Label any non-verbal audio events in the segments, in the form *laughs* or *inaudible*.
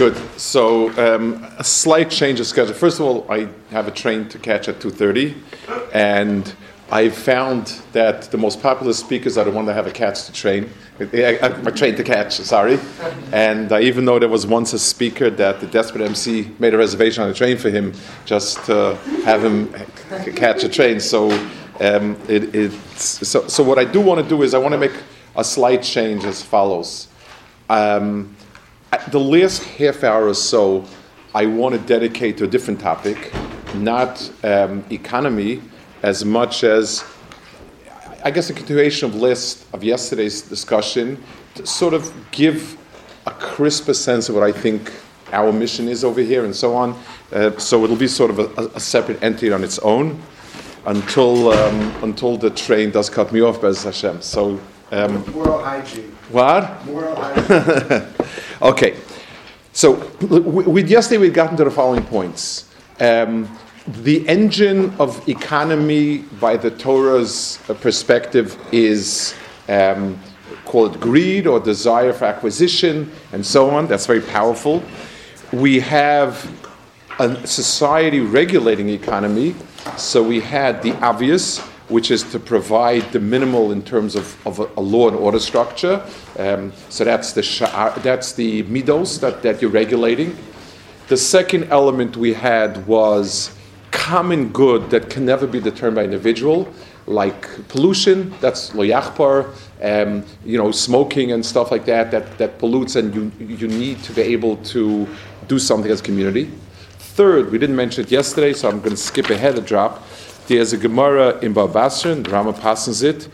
Good. So um, a slight change of schedule. First of all, I have a train to catch at 2:30, and I found that the most popular speakers are the one that have a catch to train, a train to catch. Sorry, and I even know there was once a speaker that the desperate MC made a reservation on a train for him just to have him catch a train. So, um, it, it's, so, so what I do want to do is I want to make a slight change as follows. Um, the last half hour or so, I want to dedicate to a different topic, not um, economy as much as, I guess, a continuation of list of yesterday's discussion to sort of give a crisper sense of what I think our mission is over here and so on. Uh, so it'll be sort of a, a, separate entity on its own until um, until the train does cut me off, Bez Hashem. So. Um, Moral hygiene. What? Moral hygiene. *laughs* Okay, so we, yesterday we'd gotten to the following points. Um, the engine of economy by the Torah's perspective is um, called greed or desire for acquisition and so on. That's very powerful. We have a society regulating economy. So we had the obvious, which is to provide the minimal in terms of, of a, a law and order structure. Um, so that's the, that's the midos that, that you're regulating. The second element we had was common good that can never be determined by individual, like pollution, that's loyachpar, um, you know, smoking and stuff like that, that, that pollutes and you, you need to be able to do something as a community. Third, we didn't mention it yesterday, so I'm going to skip ahead a drop. There's a Gemara in Babasra, and Rama passes it.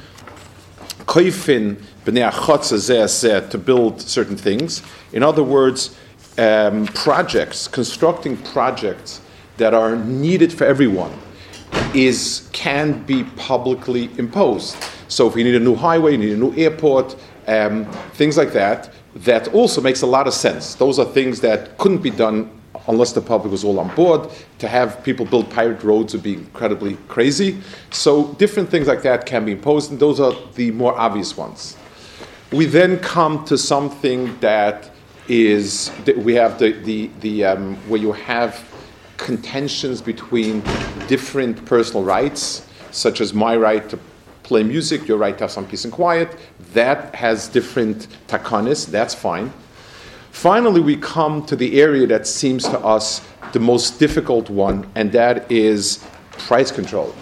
Koifin b'nei to build certain things. In other words, um, projects, constructing projects that are needed for everyone, is can be publicly imposed. So if you need a new highway, you need a new airport, um, things like that, that also makes a lot of sense. Those are things that couldn't be done unless the public was all on board. To have people build pirate roads would be incredibly crazy. So different things like that can be imposed, and those are the more obvious ones. We then come to something that is that we have the the, the um, where you have contentions between different personal rights, such as my right to play music, your right to have some peace and quiet. That has different takanis. That's fine. Finally, we come to the area that seems to us the most difficult one, and that is price control.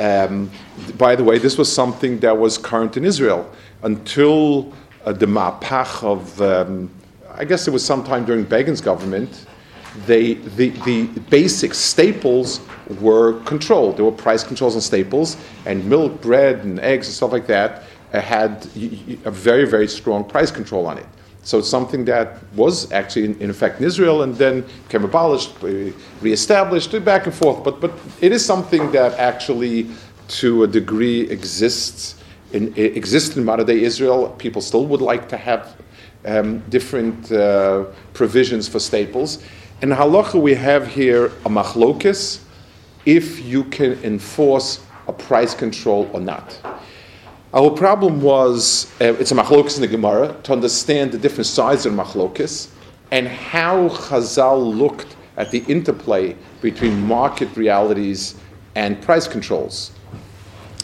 Um, by the way, this was something that was current in Israel until uh, the Mapach of, um, I guess it was sometime during Begin's government. They, the, the basic staples were controlled. There were price controls on staples, and milk, bread, and eggs, and stuff like that uh, had a very, very strong price control on it. So it's something that was actually in, in, effect in Israel and then became abolished, reestablished, back and forth. But, but it is something that actually, to a degree, exists in, exists in modern day Israel. People still would like to have um, different uh, provisions for staples. In halacha, we have here a machlokis if you can enforce a price control or not. Our problem was uh, it's a machlokis in the Gemara to understand the different sides of machlokis and how Chazal looked at the interplay between market realities and price controls.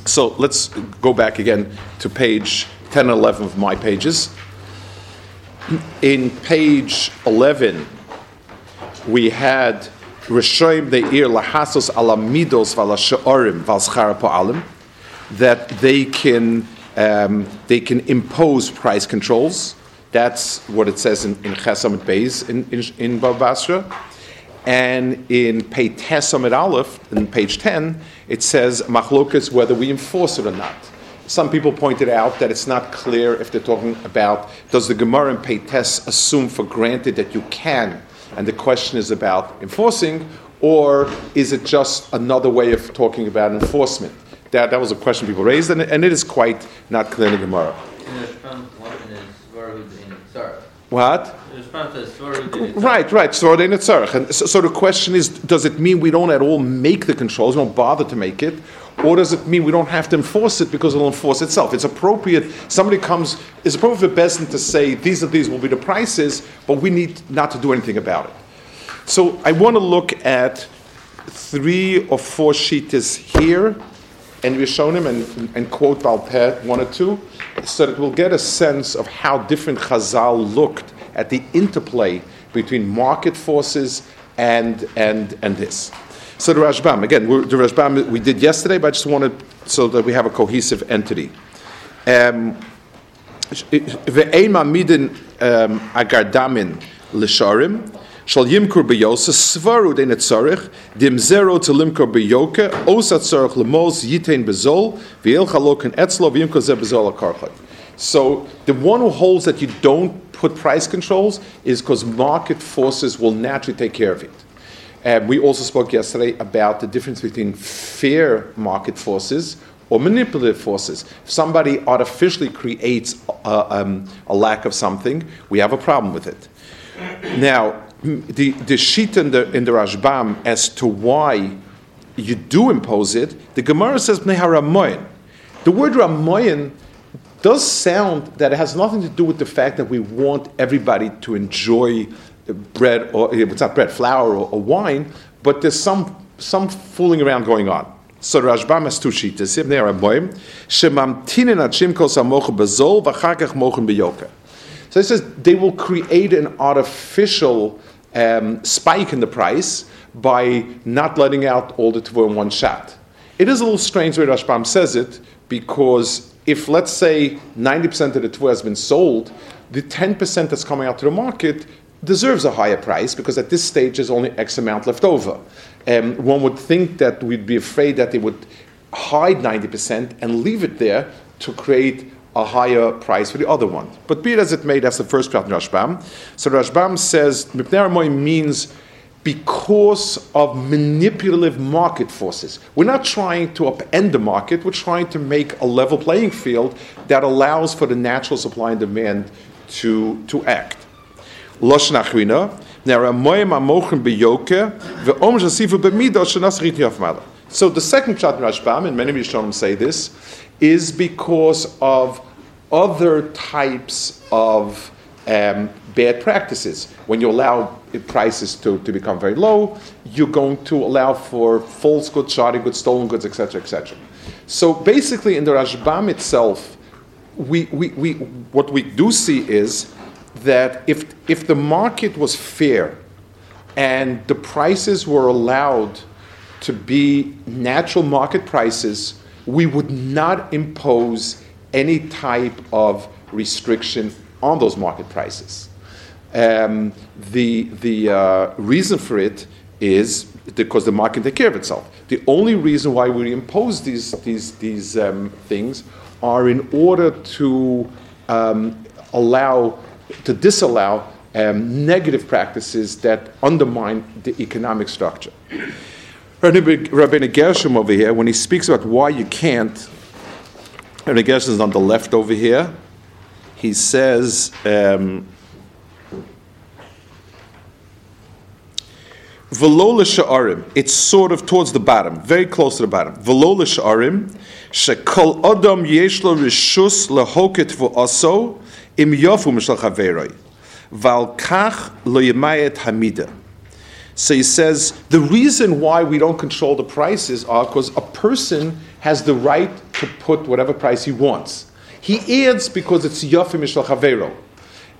So let's go back again to page 10 and 11 of my pages. In page 11, we had Rishoim De'ir Lahasos Alamidos Valashaorim Valschara Po'alim that they can um, they can impose price controls. That's what it says in, in Chesam Beis in, in, in. And in Pei Aleph, in page 10, it says machlokas whether we enforce it or not. Some people pointed out that it's not clear if they're talking about does the Gemara and Peites assume for granted that you can, and the question is about enforcing, or is it just another way of talking about enforcement? That, that was a question people raised, and, and it is quite not clear in the Gemara. What? Right, right. So And so, so the question is, does it mean we don't at all make the controls, we don't bother to make it, or does it mean we don't have to enforce it because it'll enforce itself? It's appropriate. Somebody comes, it's appropriate for Bezdin to say these are these will be the prices, but we need not to do anything about it. So I want to look at three or four sheets here, and we've shown him and, and quote Balpeh one or two, so that we'll get a sense of how different Chazal looked at the interplay between market forces and, and, and this. So the Rashbam, again, the Rashbam we did yesterday, but I just wanted so that we have a cohesive entity. Um, midin um, agardamin l'sharim shall yimkur beyose svaru etzarich dim zero to limkur osat lemos yitain bezol v'el chalokin etzlo v'yimkur ze bezol. So the one who holds that you don't put price controls is because market forces will naturally take care of it. We also spoke yesterday about the difference between fair market forces or manipulative forces. If somebody artificially creates a, um, a lack of something, we have a problem with it. Now, the, the sheet in the, in the Rashbam as to why you do impose it, the Gemara says, The word Ramoyan does sound that it has nothing to do with the fact that we want everybody to enjoy bread or eh, it's not bread, flour or, or wine, but there's some some fooling around going on. So Rashbam has two sheets. Are boim, shemamtinin kos amoch bezol v'chakach mochen beyoka. So it says they will create an artificial um, spike in the price by not letting out all the tvur in one shot. It is a little strange way Rashbam says it because if let's say 90% of the tvua has been sold, the 10% that's coming out to the market deserves a higher price because at this stage there's only X amount left over. Um, one would think that we'd be afraid that they would hide 90% and leave it there to create a higher price for the other one. But be it as it may, that's the first in Rashbam. So Rashbam says, Mipner means because of manipulative market forces. We're not trying to upend the market, we're trying to make a level playing field that allows for the natural supply and demand to, to act. So the second shot Rashbam, and many of Rishonim say this, is because of other types of um, bad practices. When you allow prices to, to become very low, you're going to allow for false goods, shoddy goods, stolen goods, etc., etc. So basically, in the Rashbam itself, we, we, we, what we do see is that if, if the market was fair and the prices were allowed to be natural market prices, we would not impose any type of restriction on those market prices. Um, the the uh, reason for it is because the market take care of itself. The only reason why we impose these these these um, things are in order to um, allow to disallow um, negative practices that undermine the economic structure. Rabbi Gershom over here, when he speaks about why you can't, Gershom is on the left over here. He says. Um, Velola sha'arim. It's sort of towards the bottom, very close to the bottom. Velola sha'arim. Shekol adam yeshlo rishus lehoket v'aso im yofu mishal chaveroi. Val kach lo yemayet hamida. So he says the reason why we don't control the prices are because a person has the right to put whatever price he wants. He adds because it's yofu mishal chavero.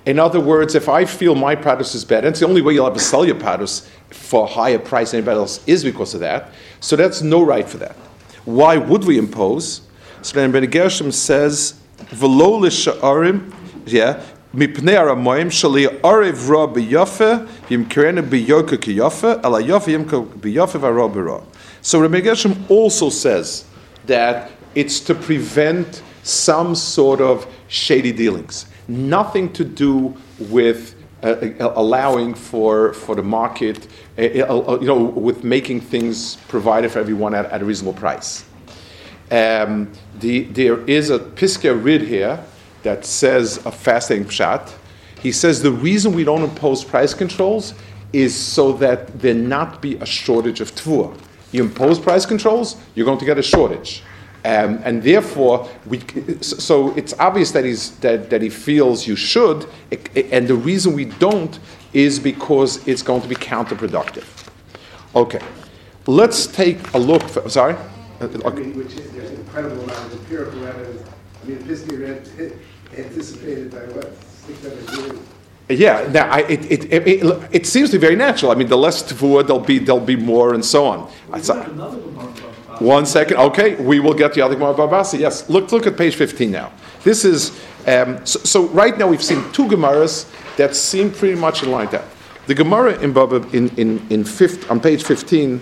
In other words, if I feel my produce is better, and it's the only way you'll ever sell your produce for a higher price than anybody else is because of that. So that's no right for that. Why would we impose? So then Ben Gershom says, "V'lo l'sha'arim, yeah, mipnei aramoyim shali arev ra biyafe yimkerena biyoka kiyafe ala yafe yimka biyafe v'ara b'ra." So Rabbi Gershom also says that it's to prevent some sort of shady dealings. Nothing to do with uh, uh, allowing for, for the market, uh, uh, you know, with making things provided for everyone at, at a reasonable price. Um, the, there is a Piska Rid here that says a fasting pshat. He says the reason we don't impose price controls is so that there not be a shortage of tvua. You impose price controls, you're going to get a shortage. Um, and therefore, we, so it's obvious that, he's, that, that he feels you should, and the reason we don't is because it's going to be counterproductive. Okay, let's take a look. For, sorry? I mean, which is, there's an incredible amount of empirical evidence. I mean, this read anticipated by what, six, seven years? Yeah, now I, it, it, it, it, seems to be very natural. I mean, the less tavua, there'll be, there'll be more and so on. One second. Okay, we will get the other Gemara Babasi. Yes, look, look at page 15 now. This is, um, so, so, right now we've seen two Gemaras that seem pretty much in line. That the Gemara in Baba in, in, in fifth, on page 15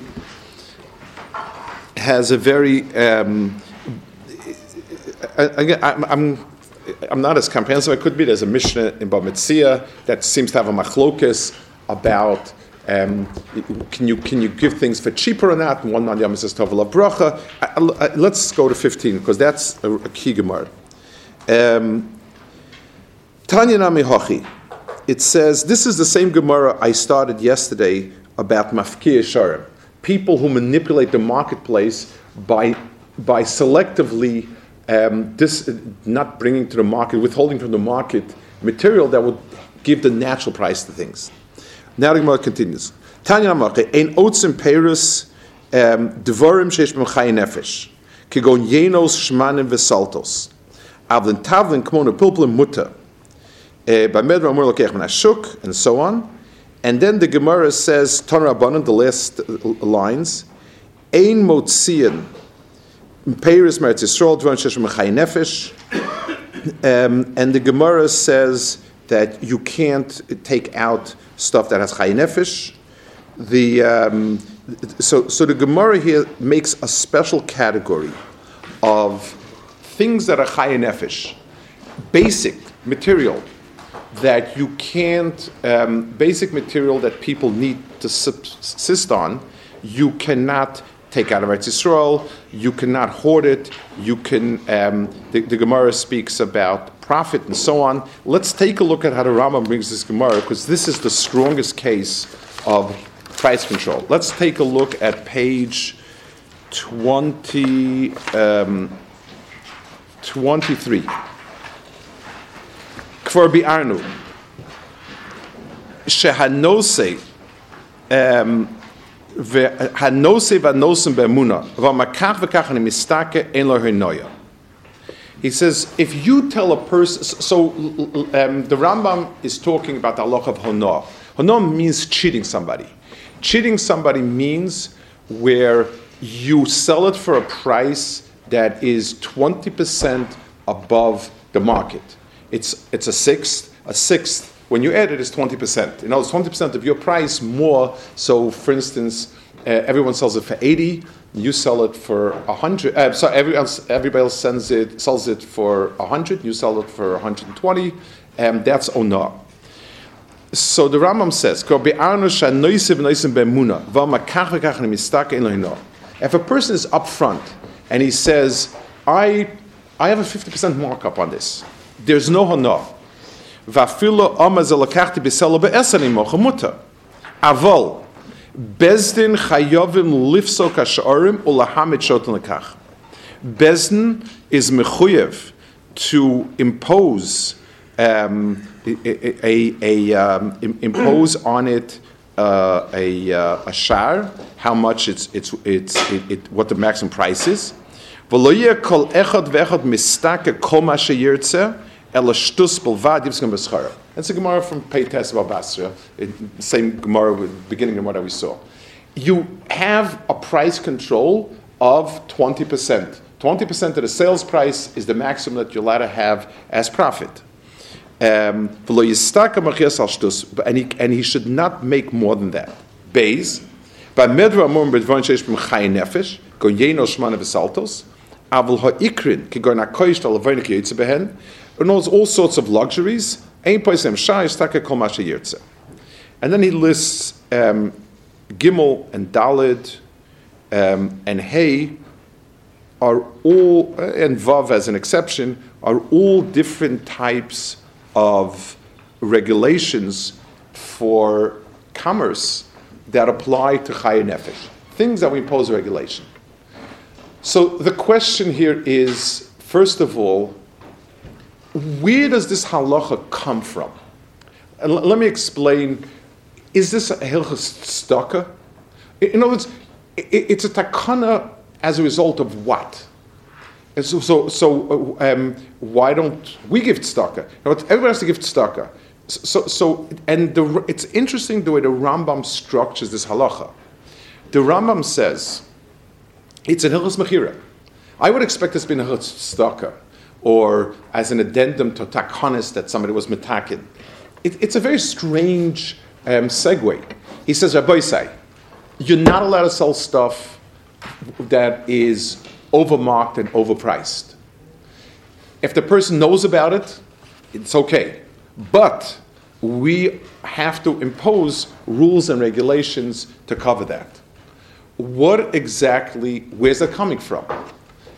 has a very, um, I, I'm I'm not as comprehensive as I could be. There's a Mishnah in Bava Metzia that seems to have a machlokas about um, can you can you give things for cheaper or not? One man Yom says Tovel Bracha. Let's go to 15 because that's a, a key gemara. Um, Tanya Nami Hochi. It says this is the same gemara I started yesterday about mafkir sharim, people who manipulate the marketplace by by selectively um, this not bringing to the market, withholding from the market material that would give the natural price to things. Now the Gemara continues. Tanya Amache, ein otzim perus um, devorim sheish b'mchai nefesh, kegon yenos shmanim v'saltos, avlen tavlen kmon pulplim mutter, eh, by medra amur lokech min ashuk, and so on. And then the Gemara says, Ton Rabbanan, the last lines, ein motzian Peiris Meretz Yisrael, Dvarim Sheshem Nefesh. Um, and the Gemara says that you can't take out stuff that has Chai Nefesh. The, um, so, so the Gemara here makes a special category of things that are Chai Nefesh, basic material that you can't, um, basic material that people need to subsist on, you cannot take out of Eretz Yisrael. You cannot hoard it. You can. Um, the, the, Gemara speaks about profit and so on. Let's take a look at how the Rambam brings this Gemara because this is the strongest case of price control. Let's take a look at page twenty. Um, 23. Kvar. Shehanose. Um, He says, if you tell a person, so um, the Rambam is talking about the Allah of honor. Honor means cheating somebody. Cheating somebody means where you sell it for a price that is 20% above the market. It's, it's a sixth, a sixth when you add it, it's 20%. You know, it's 20% of your price more. So, for instance, uh, everyone sells it for 80, you sell it for 100. Uh, so everyone everybody else sends it, sells it for 100, you sell it for 120, and that's onah. So the Rambam says, if a person is upfront and he says, I, I have a 50% markup on this, there's no honah. ואפילו עומר זה לקחתי בסלו בעשר נימוך מותר. אבל בזדין חיובים לפסוק השעורים ולהמד שוטן לכך. Bezdin is mechuyev to impose um, a, a, a um, impose on it uh, a, uh, a shar, how much it's, it's, it's it, it, what the maximum price is. V'lo kol echad ve'echad mistake kol ma sheyirtzeh Elashtus Belvad Yivskim Beschara. That's a Gemara from Peites about Basra, same Gemara, with beginning Gemara we saw. You have a price control of 20%. 20% of the sales price is the maximum that you're allowed to have as profit. Um, and, he, and he should not make more than that. By Medra Sheish Nefesh, ta'lavoinik yitze behen, and knows all sorts of luxuries. And then he lists um, Gimel and Dalid um, and Hey are all, and Vav as an exception, are all different types of regulations for commerce that apply to Chaya Nefesh, things that we impose regulation. So the question here is first of all, where does this halacha come from? And l- let me explain. Is this a hilchas staka? In other words, it's a takana as a result of what? And so, so, so uh, um, why don't we give tzedakah? Now, everybody has to give tzedakah. So, so, and the, it's interesting the way the Rambam structures this halacha. The Rambam says it's an hilchas mechira. I would expect this to be a hilchas tzedakah, or as an addendum to takanis that somebody was metakin. It, it's a very strange um, segue. He says, Rabbi you're not allowed to sell stuff that is overmarked and overpriced. If the person knows about it, it's okay. But we have to impose rules and regulations to cover that. What exactly, where's that coming from?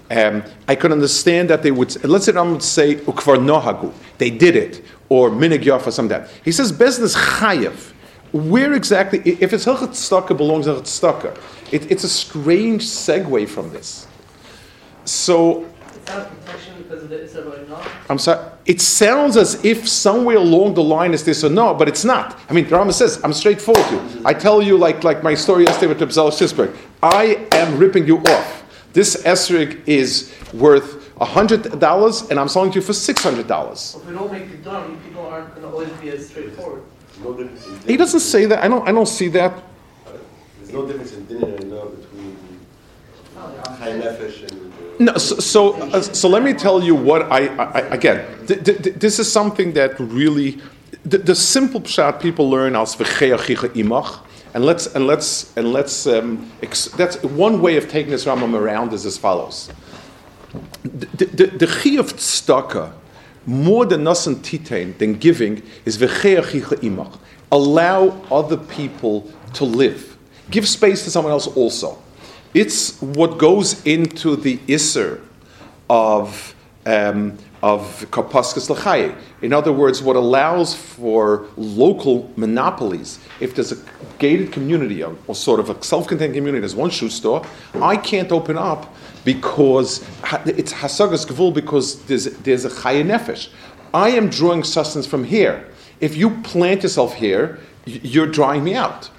Um, I could understand that they would, let's say I'm say, ukvar nohagu, they did it, or minigyaf or something that. He says, business chayev. Where exactly, if it's hilchat staka belongs to hilchat it, it's a strange segue from this. So? I'm sorry. It sounds as if somewhere along the line is this or no, but it's not. I mean, the Rambam says, I'm straightforward to you. I tell you, like, like my story yesterday with Rebzel Shisberg, I am ripping you off. This esrig is worth $100 and I'm selling to you for $600. If we don't make it done, people aren't going to always be as straightforward. No He doesn't say that. I don't, I don't see that. There's no difference in dinner and no between high nefesh and. No, so so, uh, so let me tell you what I, I I- again. Th- th- th- this is something that really the, the simple pshat people learn as v'cheachicha imach, and let's and let's and let's um, ex- that's one way of taking this Rambam around is as follows. The the, of more than nasan titain than giving is imach. Allow other people to live. Give space to someone else also. It's what goes into the isser of um, of kapaskas l'chaye. In other words, what allows for local monopolies. If there's a gated community or, or sort of a self-contained community, there's one shoe store, I can't open up because it's hasagas gvul because there's there's a chaye nefesh. I am drawing sustenance from here. If you plant yourself here, you're drawing me out.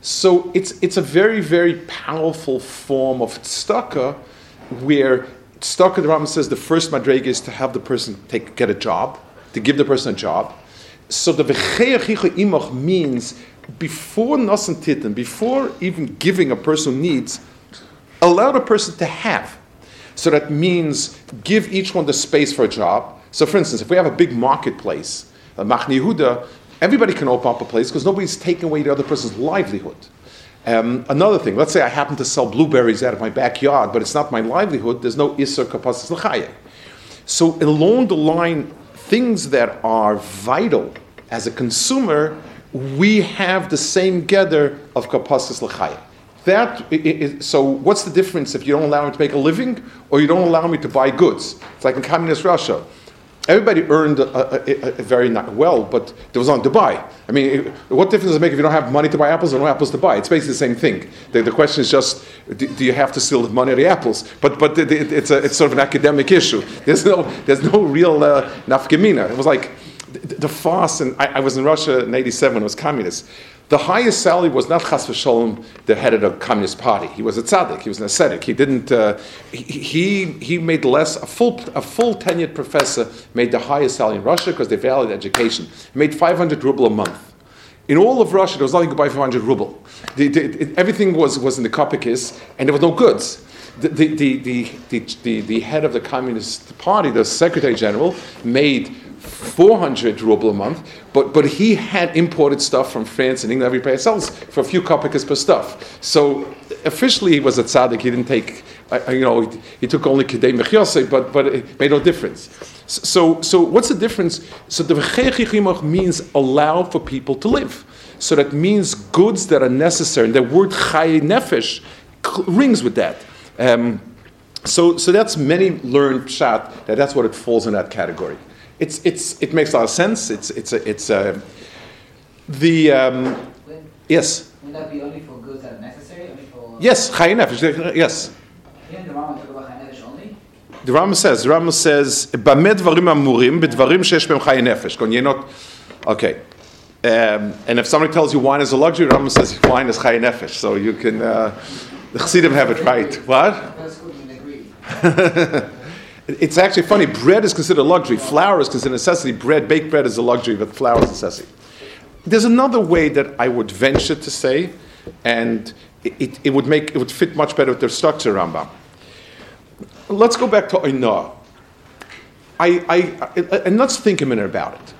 So it's, it's a very, very powerful form of tzedakah where tzedakah, the Rambam says, the first madrega is to have the person take, get a job, to give the person a job. So the v'cheyachicha imach means before nasan titan, before even giving a person needs, allow the person to have. So that means give each one the space for a job. So for instance, if we have a big marketplace, a Machane Yehuda, everybody can open up a place because nobody's taking away the other person's livelihood. Um, another thing, let's say I happen to sell blueberries out of my backyard, but it's not my livelihood, there's no Isser Kapasis L'chaye. So along the line, things that are vital as a consumer, we have the same gather of Kapasis L'chaye. That so what's the difference if you don't allow me to make a living or you don't allow me to buy goods? It's like in communist Russia. Everybody earned a, a, a, a very not well, but there was nothing to buy. I mean, what difference does it make if you don't have money to buy apples or no apples to buy? It's basically the same thing. The, the question is just, do, do you have to steal the money or the apples? But, but it, it- it's, a, it's sort of an academic issue. There's no, there's no real uh, nafkamina. It was like the, the fast, and I, I was in Russia in 87 when it was communist. The highest salary was not Chas v'sholem, the head of the Communist Party. He was a tzaddik. He was an ascetic. He didn't. Uh, he, he made less. A full a full tenured professor made the highest salary in Russia because they valued education. He made 500 ruble a month. In all of Russia, there was nothing to buy for 500 ruble. The, the, it- everything was, was in the kopikis, and there was no goods. The, the, the, the, the, the head of the Communist Party, the Secretary General, made 400 ruble a month, but, but he had imported stuff from France and England every else for a few kopikis per stuff. So officially he was a tzaddik, he didn't take I, I- you know, he, he took only kedei mechyase, but but it made no difference. So so what's the difference? So the v'chei means allow for people to live. So that means goods that are necessary. And the word chay nefesh rings with that. Um, so, so that's many learned shot that that's what it falls in that category. It's, it's, it makes a lot of sense. It's, it's, a, it's a, the, um, Wouldn't, yes, wouldn't that be only for goods that are necessary? Only for yes, Chayin Nefesh, yes. The Rambam talk about Chayanevish only? The Rambam says, the Rambam says, "B'med dvarim amurim, b'dvarim shesh b'em chayin nefesh." Okay. Um, and if somebody tells you wine is a luxury, the Rambam says wine is chayin nefesh. So you can, uh, the Chassidim have it right. What? *laughs* It's actually funny. Bread is considered a luxury. Flour is considered a necessity. Bread, baked bread is a luxury, but flour is a necessity. There's another way that I would venture to say, and it, it, it would make it would fit much better with their structure, Rambam. Let's go back to Oinah. I, I, I, and let's think a minute about it.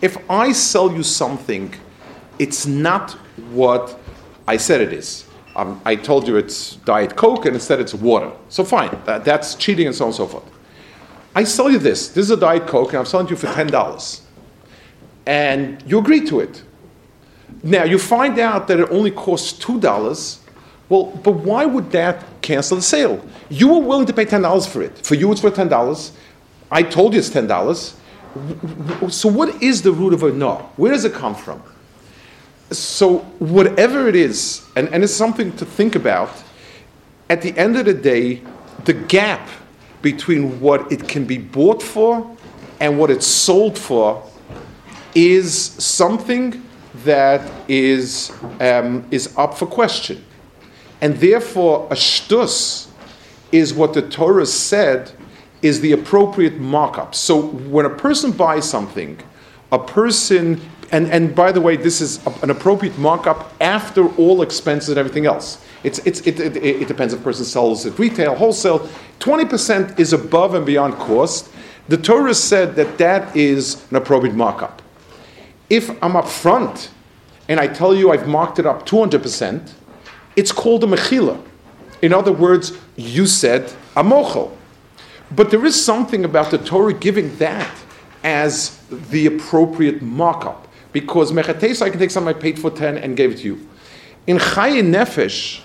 If I sell you something, it's not what I said it is. Um, I told you it's Diet Coke and instead it's water. So fine, that, that's cheating and so on and so forth. I sell you this. This is a Diet Coke and I'm selling it to you for $10. And you agree to it. Now you find out that it only costs $2. Well, but why would that cancel the sale? You were willing to pay $10 for it. For you, it's worth $10. I told you it's $10. So, what is the root of a no? Where does it come from? So, whatever it is, and, and it's something to think about, at the end of the day, the gap between what it can be bought for and what it's sold for is something that is, um, is up for question. And therefore, a shtus is what the Torah said is the appropriate markup. So when a person buys something, a person, and, and by the way, this is an appropriate markup after all expenses and everything else. It's, it's, it, it, it depends if a person sells at retail, wholesale. 20% is above and beyond cost. The Torah said that that is an appropriate markup. If I'm up front and I tell you I've marked it up 200%, it's called a mechila. In other words, you said a mochel. But there is something about the Torah giving that as the appropriate markup. Because mechates, I can take something I paid for 10 and gave it to you. In Chayin Nefesh,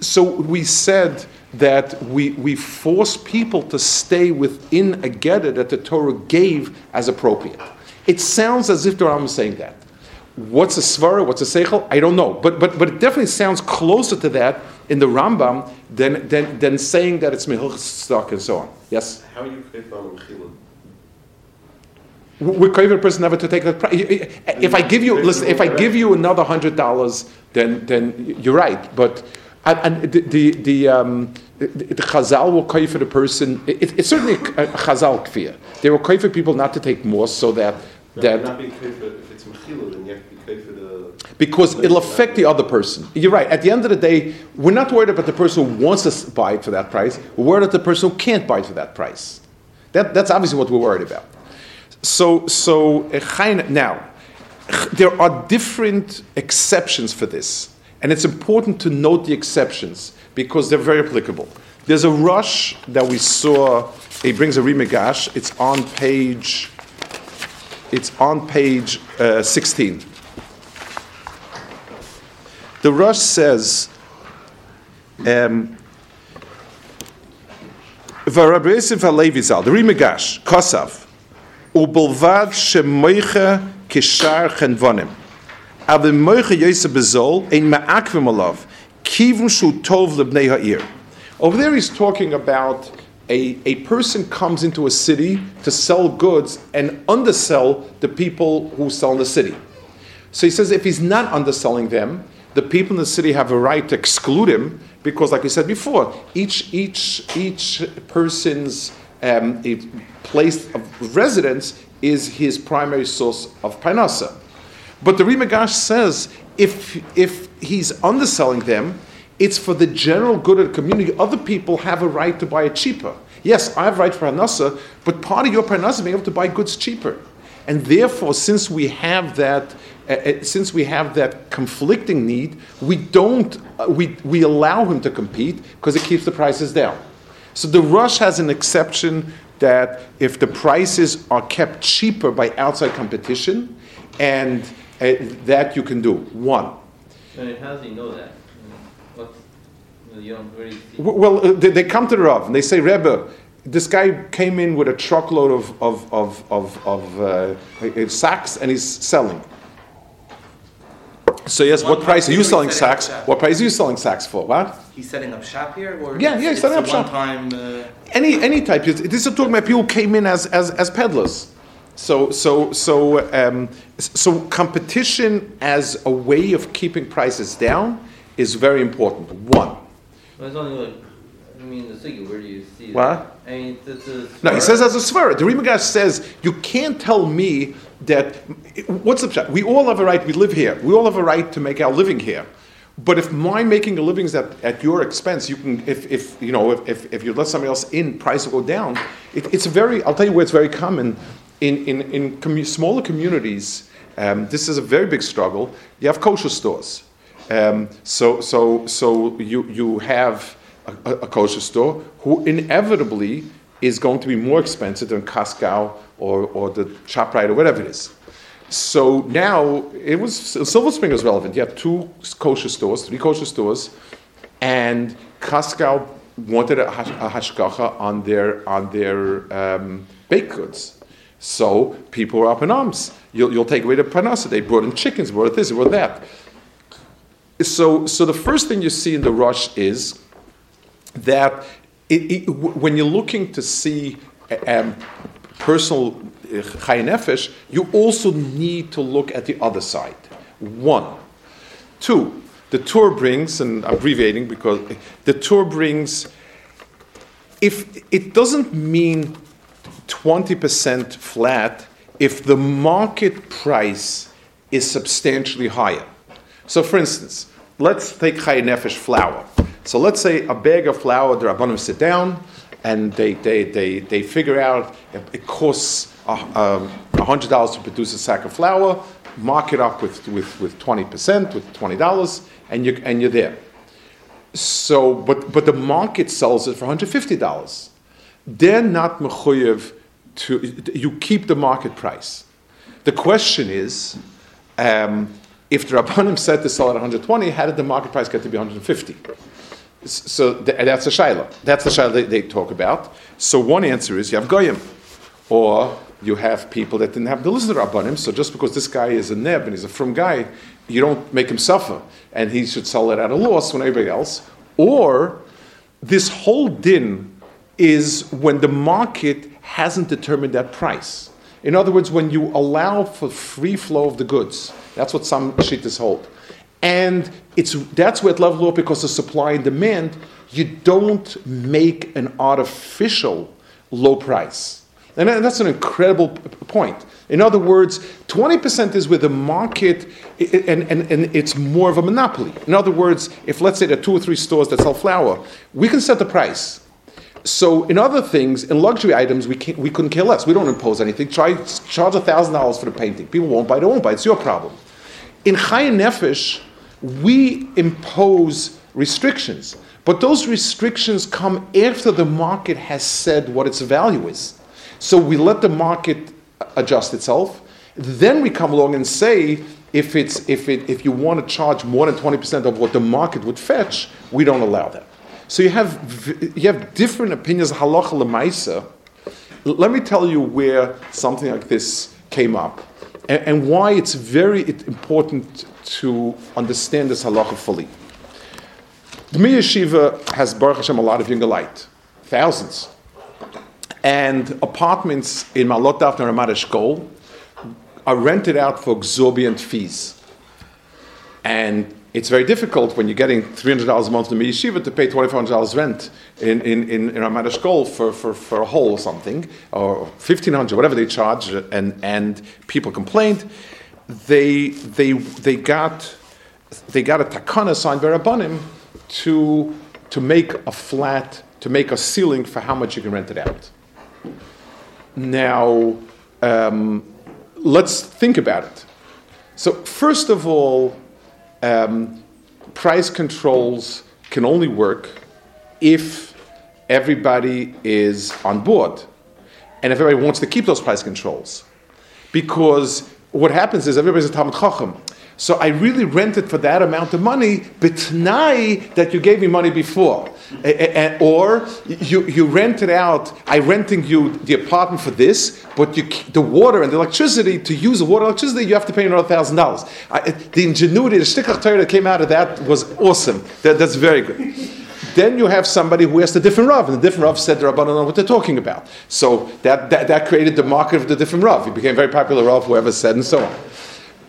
so we said that we, we force people to stay within a geder that the Torah gave as appropriate. It sounds as if the Rambam is saying that. What's a svara? What's a seichel? I don't know, but but but it definitely sounds closer to that in the Rambam than than, than saying that it's mehilch stock and so on. Yes, How are you create from Mechila? we're craving a person never to take that price. If I give you listen, if I give you another hundred dollars, then then you're right. But and, and the the the, um, the, the Chazal will call for the person. It, it's certainly a, Chazal kfir. They will call for people not to take more, so that No, that not being for, if it's Mechila, then you have to be for the. because it'll affect the other person. You're right. At the end of the day, we're not worried about the person who wants to buy it for that price. We're worried about the person who can't buy it for that price. That, that's obviously what we're worried about. So, so uh, now, there are different exceptions for this, and it's important to note the exceptions because they're very applicable. There's a rush that we saw. He brings a Ri Migash. It's on page. It's on page uh, 16. The Rush says, um, the Ri Migash, Kosav, Ubelvad Shemoiche Kishar Chenvonim. Aber Moiche Yose Bezol, Alav, Kivim Shu Tov Lebnei Ha'ir. Over there he's talking about a, a person comes into a city to sell goods and undersell the people who sell in the city. So he says if he's not underselling them, the people in the city have a right to exclude him because, like we said before, each each each person's um, place of residence is his primary source of parnasa. But the Ri Migash says if if he's underselling them, it's for the general good of the community. Other people have a right to buy it cheaper. Yes, I have right for parnasa, but part of your parnasa is being able to buy goods cheaper. And therefore, since we have that, uh, uh, since we have that conflicting need, we don't, uh, we, we allow him to compete because it keeps the prices down. So the rush has an exception that if the prices are kept cheaper by outside competition, and uh, that you can do. One. And how does he know that? What, you don't really Well, uh, they, they come to the Rav and they say, Rebbe, this guy came in with a truckload of, of, of, of, of uh, uh, sacks and he's selling. So yes, what price are you selling he's setting up sacks? What price are you selling sacks for? What? He's setting up shop here, or Yeah, yeah, he's setting up shop. One-time. Uh, Any any type. This is talking about people who came in as as, as peddlers. So so so um, so competition as a way of keeping prices down is very important. One. It's only like, I mean, the sugi, where do you see What? that? I mean, it's a. No, he says as a svara. The Ri Migash says you can't tell me that. What's the? We all have a right. We live here. We all have a right to make our living here. But if my making a living is at, at your expense, you can. If, if you know if, if, if you let somebody else in, price will go down. It, it's very. I'll tell you where it's very common in in in smaller communities. Um, this is a very big struggle. You have kosher stores. Um, so so so you you have a, a, kosher store who inevitably is going to be more expensive than Costco or, or the ShopRite or whatever it is. So now it was Silver Spring was relevant. You had two kosher stores, three kosher stores, and Costco wanted a, hash, a hashgacha on their on their um, baked goods. So people were up in arms. You'll, you'll take away the panasa. They brought in chickens, brought this, brought that. So, so the first thing you see in the rush is that it, it, when you're looking to see um, personal uh, chai you also need to look at the other side. One. Two, the Tur brings, and I'm abbreviating because the Tur brings, if it doesn't mean 20% flat if the market price is substantially higher. So, for instance, let's take Chai Nefesh flour. So, let's say a bag of flour, the Rabbanim sit down and they, they, they, they figure out it costs uh, um, $100 to produce a sack of flour, mark it up with, with, with 20%, with $20, and, you, and you're there. So, but, but the market sells it for $150. They're not mechuyev to, you keep the market price. The question is, um, if the Rabbanim said to sell at 120, how did the market price get to be 150? So th- that's a shaila. That's the shaila they, talk about. So one answer is you have goyim, or you have people that didn't have the of Rabbanim. So just because this guy is a neb and he's a from guy, you don't make him suffer, and he should sell it at a loss when everybody else. Or this whole din is when the market hasn't determined that price. In other words, when you allow for free flow of the goods, that's what some shittas hold. And it's, that's where at level law, because of supply and demand, you don't make an artificial low price. And that's an incredible point. In other words, 20% is where the market, and, and, and it's more of a monopoly. In other words, if let's say there are two or three stores that sell flour, we can set the price. So in other things, in luxury items, we, can't, we couldn't care less. We don't impose anything. Try, charge a $1,000 for the painting. People won't buy, they won't buy. It's your problem. In Chai Nefesh, we impose restrictions. But those restrictions come after the market has said what its value is. So we let the market adjust itself. Then we come along and say, if, it's, if, it, if you want to charge more than 20% of what the market would fetch, we don't allow that. So you have, you have different opinions, halacha lemaisa. Let me tell you where something like this came up and, and why it's very important to understand this halacha fully. The Mir Yeshiva has Baruch Hashem a lot of younger light, thousands, and apartments in Malot and Ramat Eshkol are rented out for exorbitant fees. And it's very difficult when you're getting $300 a month in the yeshiva to pay $2,500 rent in, in, in, in Ramat Eshkol for, for, for a hole or something, or $1,500, whatever they charge, and, and people complained. They, they, they, got, they got a takana signed by Rabbanim to, to make a flat, to make a ceiling for how much you can rent it out. Now, um, let's think about it. So, first of all, um, price controls can only work if everybody is on board. And if everybody wants to keep those price controls. Because what happens is everybody's a Talmud Chacham. So I really rented for that amount of money, betnai that you gave me money before. Or you, you rented out, I renting you the apartment for this, but you, the water and the electricity, to use the water electricity, you have to pay another thousand dollars. The ingenuity, the shtickach that came out of that was awesome. That, that's very good. Then you have somebody who asked a different Rav, and the different Rav said the Rabbanon know what they're talking about. So that, that, that created the market of the different Rav. He became very popular Rav, whoever said, and so on.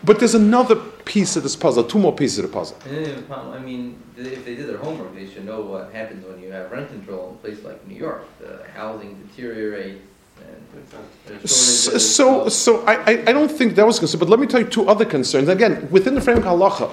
But there's another piece of this puzzle, two more pieces of the puzzle. And then the problem- I mean, if they did their homework, they should know what happens when you have rent control in a place like New York. The housing deteriorates and So, so, so I, I, don't think that was concern, but let me tell you two other concerns. Again, within the framework of halacha,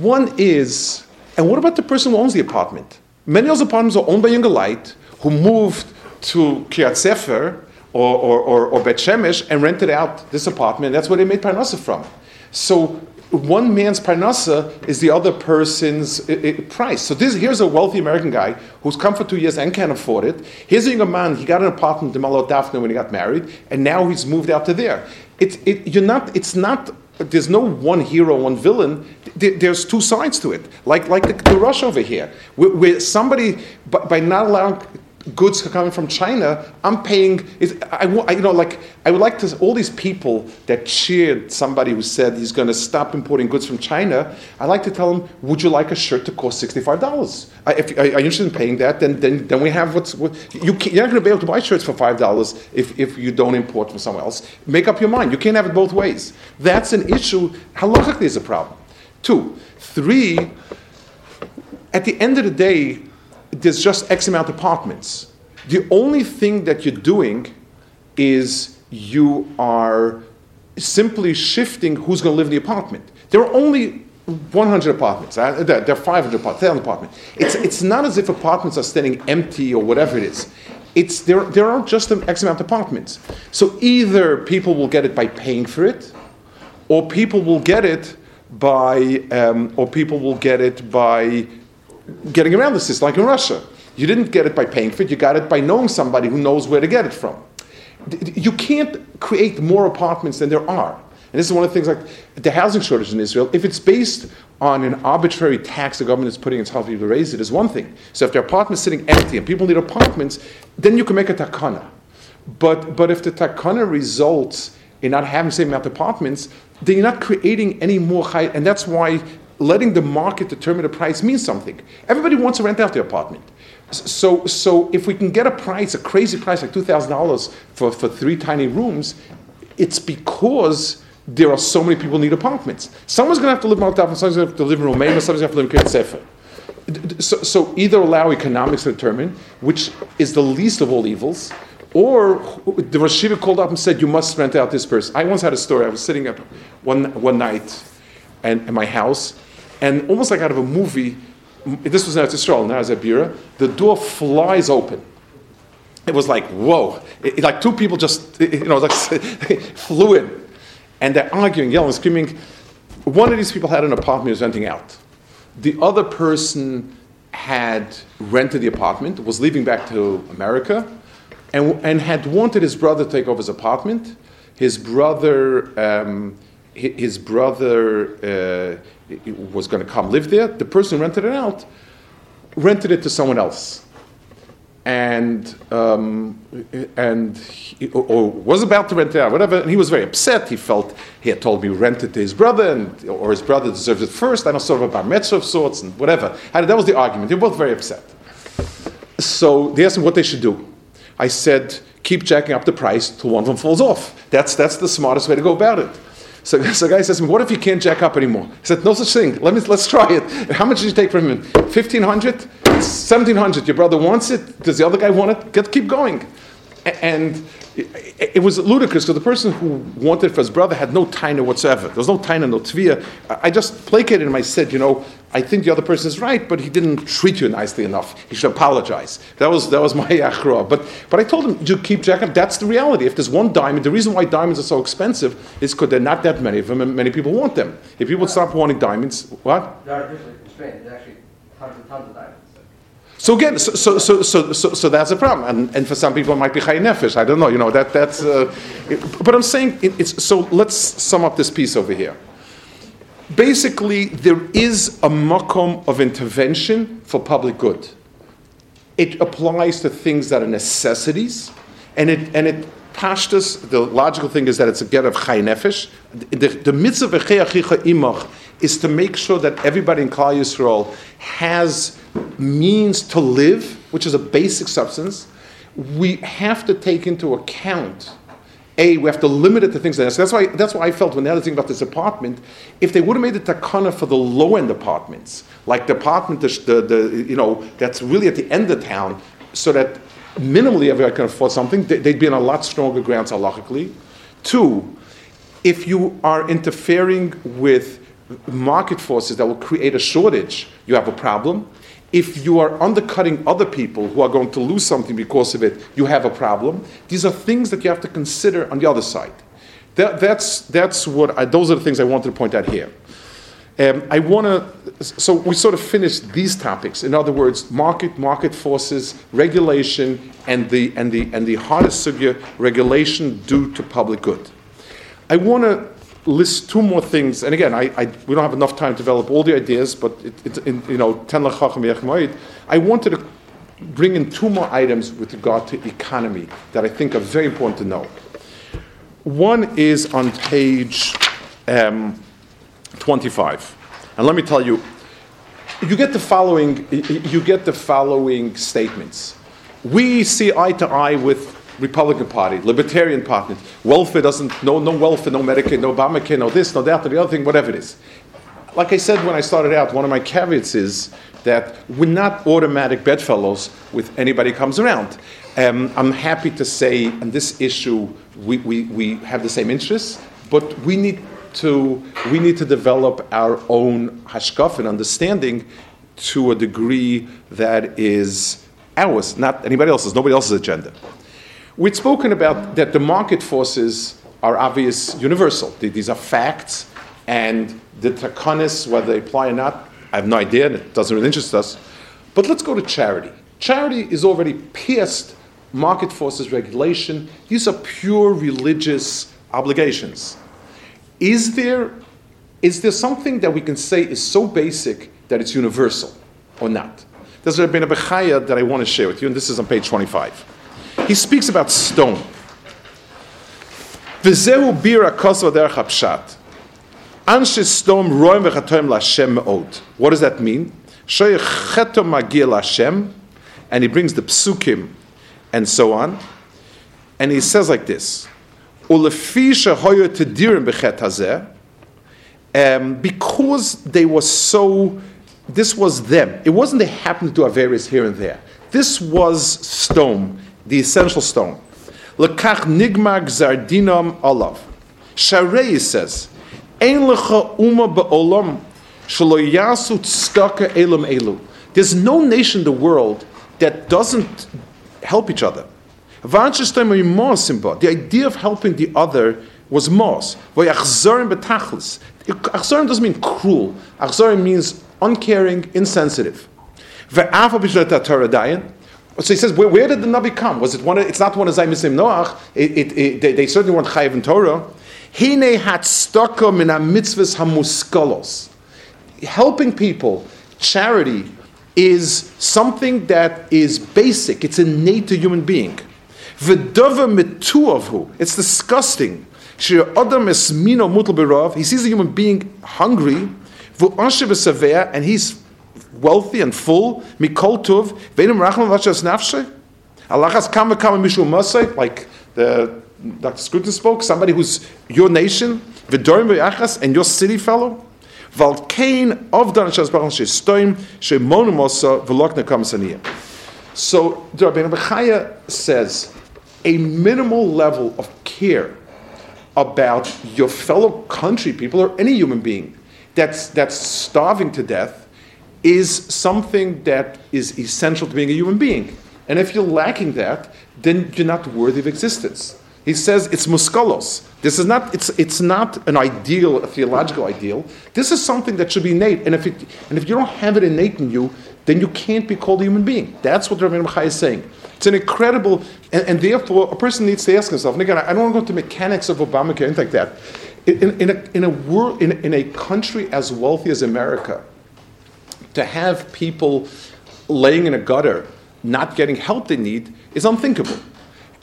one is, and what about the person who owns the apartment? Many of those apartments are owned by younger light who moved to Kiryat Sefer or, or, or, or Bet Shemesh and rented out this apartment. That's where they made parnasa from. So one man's parnasa is the other person's i- i- price. So this, here's a wealthy American guy who's come for two years and can't afford it. Here's a younger man, he got an apartment in Ma'alot Dafna when he got married, and now he's moved out to there. It, it, you're not, it's not, there's no one hero, one villain. There- There's two sides to it. Like, like the, the rush over here, where, where somebody, by, by not allowing goods coming from China, I'm paying. I, I, you know, like I would like to. All these people that cheered somebody who said he's going to stop importing goods from China. I like to tell them, would you like a shirt to cost sixty-five dollars? If are you interested in paying that, then then, then we have what's what, you. Can't, you're not going to be able to buy shirts for five dollars if, if you don't import from somewhere else. Make up your mind. You can't have it both ways. That's an issue. Halachically is a problem. Two, three at the end of the day, there's just X amount of apartments. The only thing that you're doing is you are simply shifting who's going to live in the apartment. There are only 100 apartments. uh, There are 500 apartments, 1,000 apartments. It's, it's not as if apartments are standing empty or whatever it is. It's, there, there are just X amount of apartments. So either people will get it by paying for it, or people will get it by, um, or people will get it by getting around the system, like in Russia. You didn't get it by paying for it, you got it by knowing somebody who knows where to get it from. You can't create more apartments than there are. And this is one of the things like the housing shortage in Israel. If it's based on an arbitrary tax the government is putting in top people to raise it, is one thing. So if the apartment's sitting empty and people need apartments, then you can make a takana. But, but if the takana results in not having the same amount of apartments, then you're not creating any more high, and that's why letting the market determine the price means something. Everybody wants to rent out their apartment. So, so if we can get a price, a crazy price like $2,000 for, for three tiny rooms, it's because there are so many people need apartments. Someone's going to have to live in Malta, someone's going to have to live in Romania, someone's going to have to live in Kiryat Sefer. D- d- So, so either allow economics to determine, which is the least of all evils, or the Rosh Hashiva called up and said, you must rent out this person. I once had a story. I was sitting up one, one night and, in my house, and almost like out of a movie, this was in Eretz Yisrael, now Bira, the door flies open. It was like, whoa. It- it- like two people just, *laughs* you know, like *laughs* flew in. And they're arguing, yelling, screaming. One of these people had an apartment he was renting out. The other person had rented the apartment, was leaving back to America, and, and had wanted his brother to take over his apartment. His brother, um, his brother uh, was going to come live there. The person who rented it out rented it to someone else and um, and he, or, or was about to rent it out, whatever. And he was very upset. He felt he had told me rent it to his brother, and or his brother deserved it first. I know sort of a bar mitzvah of sorts, and whatever. And that was the argument. They were both very upset. So they asked me what they should do. I said, keep jacking up the price till one of them falls off. That's that's the smartest way to go about it. So, so the guy says to me, what if you can't jack up anymore? I said, no such thing. Let me, let's try it. How much did you take from him? 1500 1700 Your brother wants it. Does the other guy want it? Get, keep going. And it, was ludicrous because the person who wanted for his brother had no taina whatsoever. There was no taina, no tvia. I just placated him. I said, you know, I think the other person is right, but he didn't treat you nicely enough. He should apologize. That was, that was my *laughs* achra. But, but I told him, you keep jacking up. That's the reality. If there's one diamond, the reason why diamonds are so expensive is because there are not that many of them and many people want them. If people stop wanting diamonds, what? There are different constraints, there's actually tons and tons of diamonds. So again, so, so, so, so, so, so that's a problem, and, and for some people it might be high nefesh. I don't know, you know that that's. Uh, it- but I'm saying it, it's so. Let's sum up this piece over here. Basically, there is a makom of intervention for public good. It applies to things that are necessities, and it and it pashtus. The logical thing is that it's a get of chay nefesh. The, the achicha imach is to make sure that everybody in Klal Yisrael has means to live, which is a basic substance. We have to take into account a, we have to limit it to things like that. So that's why that's why I felt when the other thing about this apartment, if they would have made the takana for the low end apartments, like the apartment the, the, the you know that's really at the end of town, so that minimally everybody can afford something, they- they'd be on a lot stronger grounds halachically. Two, if you are interfering with market forces that will create a shortage, you have a problem. If you are undercutting other people who are going to lose something because of it, you have a problem. These are things that you have to consider on the other side. That, that's, that's what I, those are the things I wanted to point out here. Um, I want to, so we sort of finished these topics. In other words, market, market forces, regulation, and the, and the, and the hardest sugya, regulation due to public good. I want to list two more things, and again, I, I, we don't have enough time to develop all the ideas, but it, it, in, you know, ten. I wanted to bring in two more items with regard to economy that I think are very important to know. One is on page um, 25. And let me tell you, you get the following, you get the following statements. We see eye to eye with Republican Party, Libertarian Party. Welfare doesn't, no, no welfare, no Medicaid, no Obamacare, no this, no that, no the other thing, whatever it is. Like I said when I started out, one of my caveats is that we're not automatic bedfellows with anybody comes around. Um, I'm happy to say on this issue we, we, we have the same interests, but we need to we need to develop our own hashkaf and understanding to a degree that is ours, not anybody else's, nobody else's agenda. We'd spoken about that the market forces are obvious, universal. These are facts, and the takanis, whether they apply or not, I have no idea, and it doesn't really interest us. But let's go to charity. Charity is already pierced market forces regulation. These are pure religious obligations. Is there, is there something that we can say is so basic that it's universal or not? There's a Bechaya that I want to share with you, and this is on page 25. He speaks about Sdom. V'zehu bira kosva derech hapshat. Anshe Sdom roim v'chatoim l'Hashem me'od. What does that mean? Shoy cheto magil l'Hashem, and he brings the psukim and so on. And he says like this, Ulefi shehoyo tedirim b'chet hazeh, um, because they were so, this was them. It wasn't they happened to do Averis here and there. This was Sdom, the essential Sdom. Lekach nigmar gzardinam olav. Sharei says, Ein lecha uma be'olam shelo yasu tzedakah elam elu. There's no nation in the world that doesn't help each other. The idea of helping the other was mos. Achzorim doesn't mean cruel. Achzorim means uncaring, insensitive. So he says, where, where did the Nabi come? Was it one? Of, it's not one of Zaymisim Noach. It, it, it, they, they certainly weren't chayiv in Torah. Hine hat stoko min mitzvahs hamuskalos. Helping people, charity, is something that is basic. It's innate to human being. V'dova metuavhu. It's disgusting. Shir adam esmino mutal berav. He sees a human being hungry. V'saveh, and he's wealthy and full. Mikol tuv. V'enim rachman v'ashas nafshe. Alachas kam v'kam mishu masay. Like the Dr. Scruton spoke. Somebody who's your nation. V'dorim v'yachas, and your city fellow. Valkain of Dan Shazbachon Shestoim Shemonu Mosa Velokna Kamsania. So the Rabbeinu Bechaya says a minimal level of care about your fellow country people or any human being that's that's starving to death is something that is essential to being a human being. And if you're lacking that, then you're not worthy of existence. He says it's muskalos. This is not, it's, it's not an ideal, a theological ideal. This is something that should be innate. And if, it, and if you don't have it innate in you, then you can't be called a human being. That's what Rabbi Machai is saying. It's an incredible, and, and therefore a person needs to ask himself. And again, I don't want to go into mechanics of Obamacare and like that. In, in, a, in a world, in, in a country as wealthy as America, to have people laying in a gutter, not getting help they need, is unthinkable.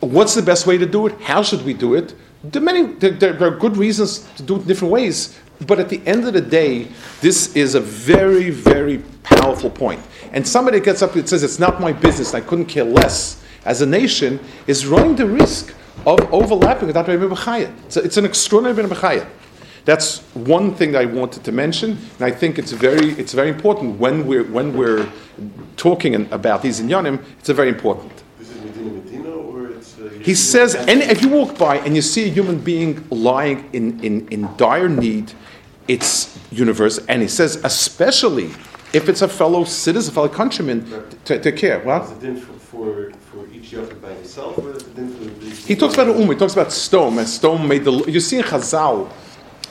What's the best way to do it? How should we do it? There are, many, there, there are good reasons to do it in different ways, but at the end of the day, this is a very, very powerful point. And somebody gets up and says, It's not my business, I couldn't care less, as a nation, is running the risk of overlapping with that Rebbe Bechaya. It's, it's an extraordinary Rebbe Bechaya. That's one thing that I wanted to mention, and I think it's very, it's very important when we're, when we're talking about these inyanim, it's a very important. This is Medina Medina or it's. Uh, He says, and if you walk by and you see a human being lying in, in, in dire need, it's universal. And he says, especially if it's a fellow citizen, a fellow countryman, to, to care. Is Well, it for, for, for each Yochid by himself or is it for the. he talks about Umm, he talks about Sdom, and Sdom made the. You see in Chazal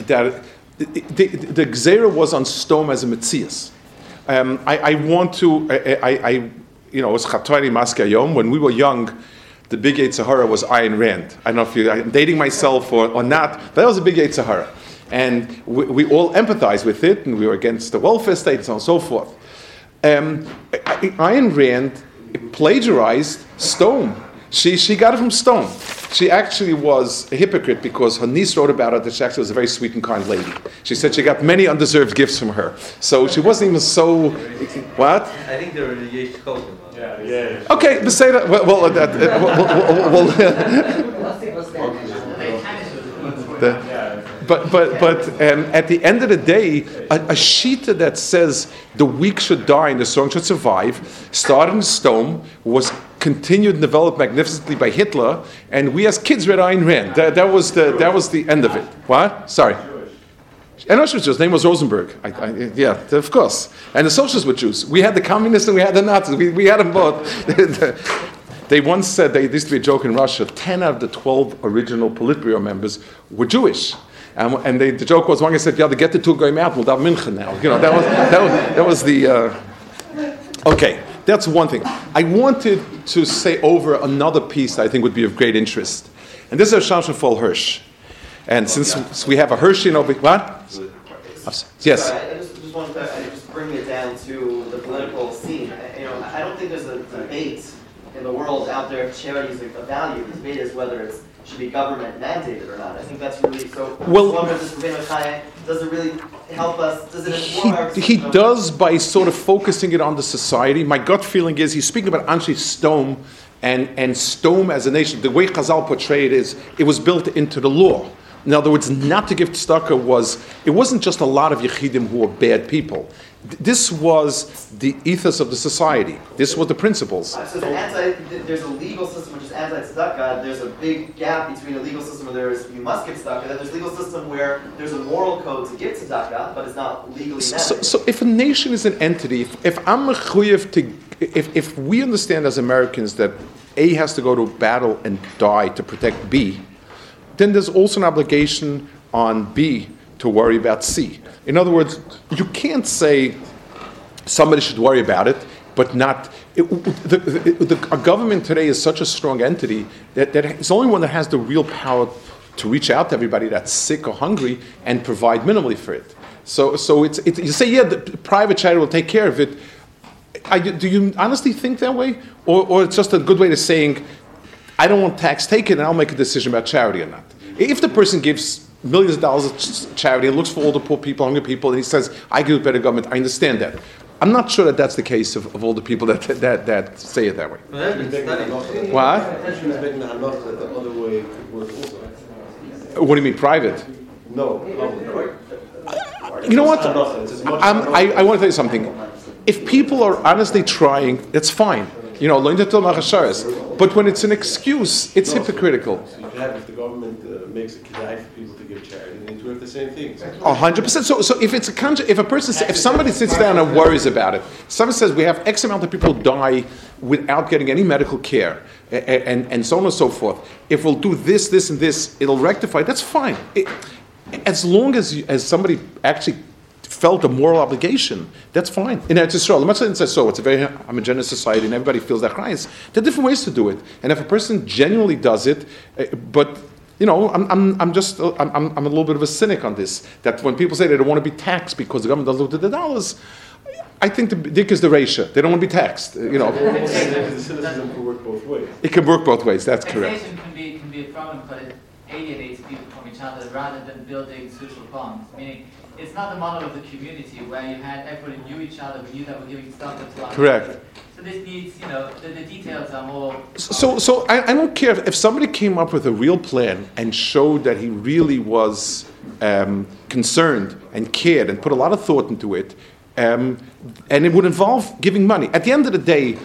that the, the, was on Sdom as a Metzias. Um, I, I want to, I, I, I you know, it was Chatari Maskayom. When we were young, the big Eight Sahara was Ayn Rand. I don't know if you, I'm dating myself or, or not, but that was a big Eight Sahara. And we, we all empathized with it, and we were against the welfare state and so on and so forth. Um, Ayn Rand plagiarized Sdom. She, she got it from Sdom. She actually was a hypocrite because her niece wrote about her that she actually was a very sweet and kind lady. She said she got many undeserved gifts from her. So she wasn't even so. What? I think they were the Yesh Kochen. Yeah, yeah. Okay, but say that. Well, well, that, uh, well, well, well, Let's see what's that. the- but but but um, at the end of the day, a, a shita that says the weak should die and the strong should survive started in Sdom was continued and developed magnificently by Hitler, and we as kids read Ayn Rand. That, that was the that was the end of it. What? Sorry. And also Jews. Name was Rosenberg. I, I, yeah, of course. And the socialists were Jews. We had the communists and we had the Nazis. We, we had them both. *laughs* they once said, they, used to be a joke in Russia, 10 out of the 12 original Politburo members were Jewish. And, and they, the joke was, one guy said, yeah, to get the two going out, we'll have München now. You know, that was, that was, that was the... Uh, okay, that's one thing. I wanted to say over another piece that I think would be of great interest. And this is a Shimshon Raphael Hirsch. And since oh, we have a Hirsch in over... What? Yes. So I just, just want to I just bring it down to the political scene. I- You know, I don't think there's a debate in the world out there if charity is a value. The debate is whether it should be government mandated or not. I think that's really so. Well- One this Rabbeinu Chaim, does it really help us? Does it he, he does by sort of focusing it on the society. My gut feeling is he's speaking about Anshe Sdom and, and Sdom as a nation. The way Chazal portrayed it is it was built into the law. In other words, not to give tzedakah was, it wasn't just a lot of Yechidim who were bad people. Th- This was the ethos of the society. This was the principles. So the anti, there's a legal system which is anti-tzedakah. There's a big gap between a legal system where there's you must give tzedakah. And then there's a legal system where there's a moral code to give tzedakah, but it's not legally So, mandated. so if a nation is an entity, if, if I'm a to, if, if we understand as Americans that A has to go to battle and die to protect B, then there's also an obligation on B to worry about C. In other words, you can't say somebody should worry about it, but not. It, the, the, the, our government today is such a strong entity that, that it's the only one that has the real power to reach out to everybody that's sick or hungry and provide minimally for it. So, so it's, it, you say, yeah, the private charity will take care of it. You, do you honestly think that way? Or, or it's just a good way to saying, I don't want tax taken and I'll make a decision about charity or not. If the person gives millions of dollars of charity and looks for all the poor people, hungry people, and he says, I give better government, I understand that. I'm not sure that that's the case of, of all the people that, that, that say it that way. Well, that's been studied. What? He's making the halacha that the other way could work also. What do you mean, private? No. You know what? Halacha, it's as much I'm, I. I want to tell you something. If people are honestly trying, that's fine. You know, learn to tell machasharis. But when it's an excuse, it's hypocritical. So you can have, if the government uh, makes a kidai for people have the same thing. A hundred percent. So, so if it's a country, if a person, if somebody sits down and worries about it, somebody says we have X amount of people die without getting any medical care, a- a- and, and so on and so forth. If we'll do this, this, and this, it'll rectify. That's fine. It- as long as you, as somebody actually felt a moral obligation, that's fine. In Eretz Yisrael, Matzah says so. It's a very homogeneous society, and everybody feels that chayes. There are different ways to do it, and if a person genuinely does it, uh, but you know, I'm, I'm, I'm just, uh, I'm, I'm I'm a little bit of a cynic on this. That when people say they don't want to be taxed because the government doesn't look at the dollars, I think the dick is the ratio. They don't want to be taxed. You know, The cynicism can work both ways. it can work both ways. That's correct. Taxation can be, can be a problem, but it alienates people from each other rather than building social bonds. Meaning, it's not the model of the community where you had everybody knew each other, we knew that we're giving stuff to our Correct. So this needs, you know, the, the details are more. So, so I, I don't care if, somebody came up with a real plan and showed that he really was um, concerned and cared and put a lot of thought into it, um, and it would involve giving money. At the end of the day,